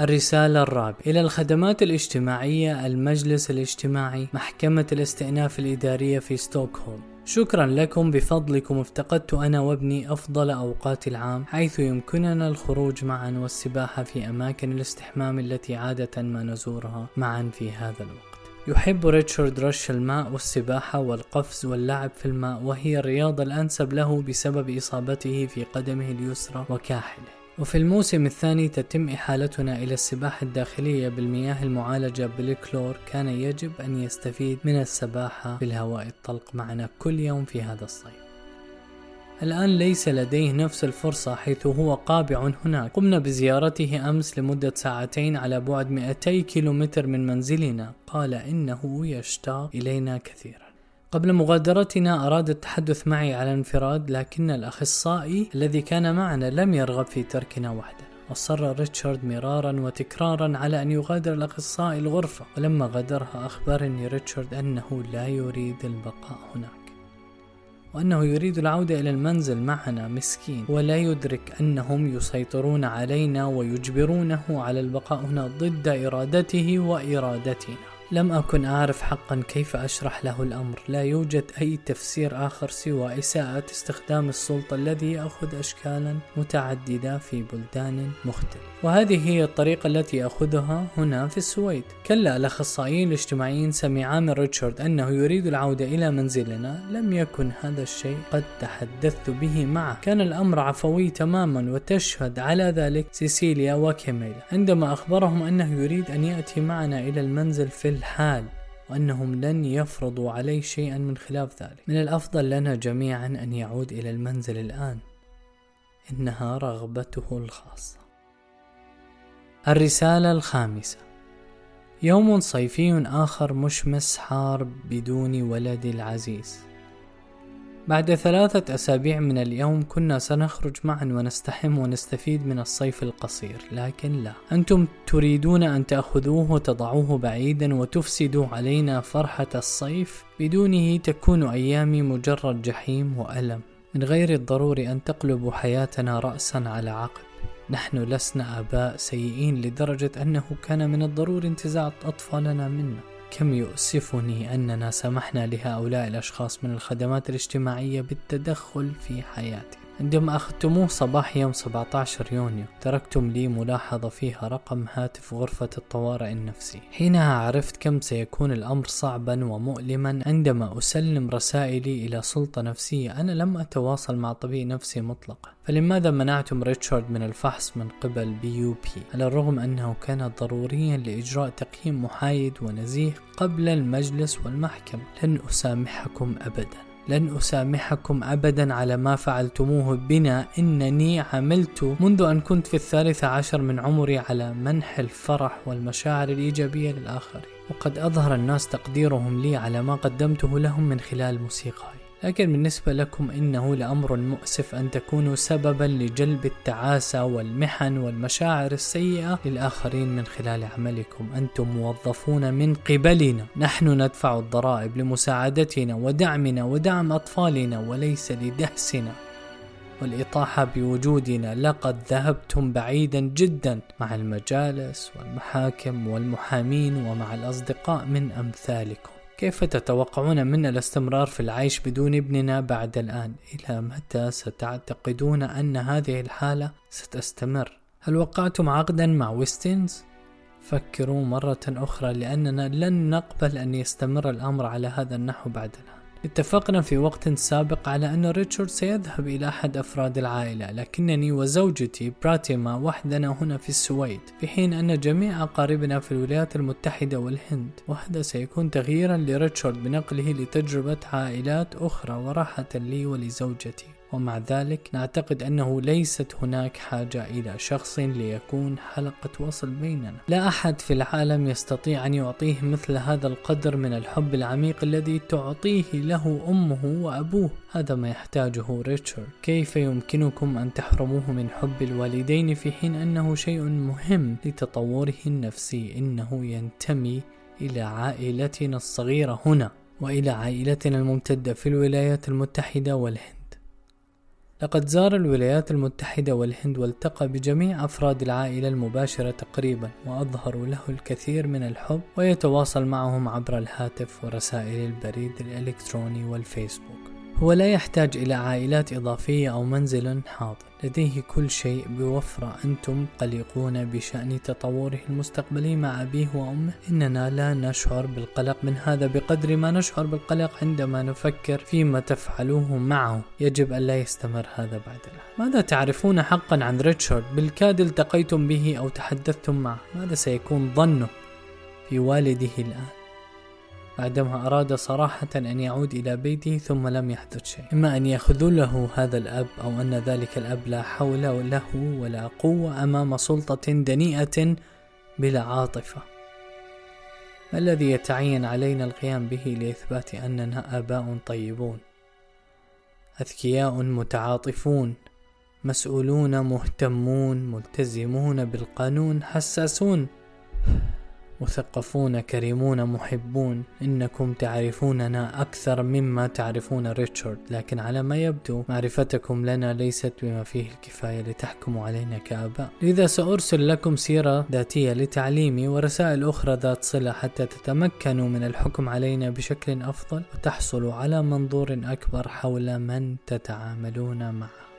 الرسالة الرابعة. إلى الخدمات الاجتماعية المجلس الاجتماعي محكمة الاستئناف الإدارية في ستوكهولم. شكرا لكم. بفضلكم افتقدت أنا وابني أفضل أوقات العام حيث يمكننا الخروج معا والسباحة في أماكن الاستحمام التي عادة ما نزورها معا في هذا الوقت. يحب ريتشارد رش الماء والسباحة والقفز واللعب في الماء وهي الرياضة الأنسب له بسبب إصابته في قدمه اليسرى وكاحله. وفي الموسم الثاني تتم إحالتنا إلى السباحة الداخلية بالمياه المعالجة بالكلور. كان يجب أن يستفيد من السباحة في الهواء الطلق معنا كل يوم في هذا الصيف. الآن ليس لديه نفس الفرصة حيث هو قابع هناك. قمنا بزيارته أمس لمدة ساعتين على بعد 200 كيلومتر من منزلنا. قال إنه يشتاق إلينا كثيرا. قبل مغادرتنا أراد التحدث معي على انفراد لكن الأخصائي الذي كان معنا لم يرغب في تركنا وحدنا أصر ريتشارد مرارا وتكرارا على أن يغادر الأخصائي الغرفة. ولما غادرها أخبرني ريتشارد أنه لا يريد البقاء هناك وأنه يريد العودة إلى المنزل معنا مسكين. ولا يدرك أنهم يسيطرون علينا ويجبرونه على البقاء هنا ضد إرادته وإرادتنا. لم أكن أعرف حقا كيف أشرح له الأمر. لا يوجد أي تفسير آخر سوى إساءة استخدام السلطة الذي يأخذ أشكالا متعددة في بلدان مختلفة وهذه هي الطريقة التي يأخذها هنا في السويد. كلا الأخصائيين الاجتماعيين سمعا من ريتشارد أنه يريد العودة إلى منزلنا. لم يكن هذا الشيء قد تحدثت به معه. كان الأمر عفوي تماما وتشهد على ذلك سيسيليا وكيميلا. عندما أخبرهم أنه يريد أن يأتي معنا إلى المنزل في الحال وأنهم لن يفرضوا عليه شيئا من خلاف ذلك. من الأفضل لنا جميعا أن يعود إلى المنزل الآن. إنها رغبته الخاصة. الرسالة الخامسة. يوم صيفي آخر مشمس حار بدون ولدي العزيز. بعد ثلاثة أسابيع من اليوم كنا سنخرج معا ونستحم ونستفيد من الصيف القصير لكن لا. أنتم تريدون أن تأخذوه وتضعوه بعيدا وتفسدوا علينا فرحة الصيف؟ بدونه تكون أيامي مجرد جحيم وألم. من غير الضروري أن تقلبوا حياتنا رأسا على عقب. نحن لسنا آباء سيئين لدرجة أنه كان من الضروري انتزاع أطفالنا منا. كم يؤسفني أننا سمحنا لهؤلاء الأشخاص من الخدمات الاجتماعية بالتدخل في حياتي. عندما أخذتموه صباح يوم 17 يونيو تركتم لي ملاحظة فيها رقم هاتف غرفة الطوارئ النفسي. حينها عرفت كم سيكون الأمر صعبا ومؤلما عندما أسلم رسائلي إلى سلطة نفسية. أنا لم أتواصل مع طبيب نفسي مطلقا. فلماذا منعتم ريتشارد من الفحص من قبل بي يو بي؟ على الرغم أنه كان ضروريا لإجراء تقييم محايد ونزيه قبل المجلس والمحكمة. لن أسامحكم أبدا. لن أسامحكم أبدا على ما فعلتموه بنا. إنني عملت منذ أن كنت في الثالثة عشر من عمري على منح الفرح والمشاعر الإيجابية للآخرين. وقد أظهر الناس تقديرهم لي على ما قدمته لهم من خلال موسيقاي. لكن بالنسبة لكم إنه لأمر مؤسف أن تكونوا سببا لجلب التعاسة والمحن والمشاعر السيئة للآخرين من خلال عملكم. أنتم موظفون من قبلنا. نحن ندفع الضرائب لمساعدتنا ودعمنا ودعم أطفالنا وليس لدهسنا. والإطاحة بوجودنا لقد ذهبتم بعيدا جدا مع المجالس والمحاكم والمحامين ومع الأصدقاء من أمثالكم. كيف تتوقعون منا الاستمرار في العيش بدون ابننا بعد الآن؟ إلى متى ستعتقدون أن هذه الحالة ستستمر؟ هل وقعتم عقدا مع ويستنز؟ فكروا مرة أخرى لأننا لن نقبل أن يستمر الأمر على هذا النحو بعد الآن اتفقنا في وقت سابق على أن ريتشارد سيذهب إلى أحد أفراد العائلة لكنني وزوجتي براتيما وحدنا هنا في السويد في حين أن جميع أقاربنا في الولايات المتحدة والهند وهذا سيكون تغييرا لريتشارد بنقله لتجربة عائلات أخرى وراحة لي ولزوجتي. ومع ذلك نعتقد أنه ليست هناك حاجة إلى شخص ليكون حلقة وصل بيننا. لا أحد في العالم يستطيع أن يعطيه مثل هذا القدر من الحب العميق الذي تعطيه له أمه وأبوه. هذا ما يحتاجه ريتشارد. كيف يمكنكم أن تحرموه من حب الوالدين في حين أنه شيء مهم لتطوره النفسي؟ إنه ينتمي إلى عائلتنا الصغيرة هنا وإلى عائلتنا الممتدة في الولايات المتحدة والهند. لقد زار الولايات المتحدة والهند والتقى بجميع أفراد العائلة المباشرة تقريبا وأظهروا له الكثير من الحب ويتواصل معهم عبر الهاتف ورسائل البريد الإلكتروني والفيسبوك. هو لا يحتاج إلى عائلات إضافية أو منزل حاضر. لديه كل شيء بوفرة. أنتم قلقون بشأن تطوره المستقبلي مع أبيه وأمه. إننا لا نشعر بالقلق من هذا. بقدر ما نشعر بالقلق عندما نفكر فيما تفعلوه معه. يجب أن لا يستمر هذا بعد الآن ماذا تعرفون حقا عن ريتشارد؟ بالكاد التقيتم به أو تحدثتم معه. ماذا سيكون ظنه في والده الآن؟ بعدما أراد صراحة أن يعود إلى بيته ثم لم يحدث شيء. إما أن يأخذوا له هذا الأب أو أن ذلك الأب لا حول له ولا قوة أمام سلطة دنيئة بلا عاطفة. ما الذي يتعين علينا القيام به لإثبات أننا آباء طيبون أذكياء متعاطفون مسؤولون مهتمون ملتزمون بالقانون حساسون. مثقفون كريمون محبون. إنكم تعرفوننا أكثر مما تعرفون ريتشارد. لكن على ما يبدو معرفتكم لنا ليست بما فيه الكفاية لتحكموا علينا كآباء. لذا سأرسل لكم سيرة ذاتية لتعليمي ورسائل أخرى ذات صلة حتى تتمكنوا من الحكم علينا بشكل أفضل وتحصلوا على منظور أكبر حول من تتعاملون معه.